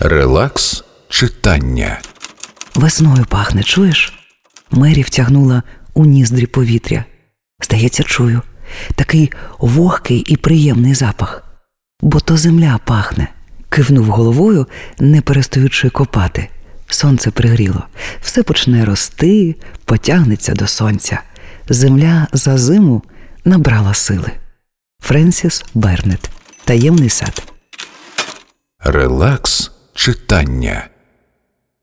Релакс читання. Весною пахне, чуєш? Мері втягнула у ніздрі повітря. Здається, чую. Такий вогкий і приємний запах. Бо то земля пахне. Кивнув головою, не перестаючи копати. Сонце пригріло, все почне рости, потягнеться до сонця. Земля за зиму набрала сили. Френсіс Бернет. Таємний сад. Релакс читання.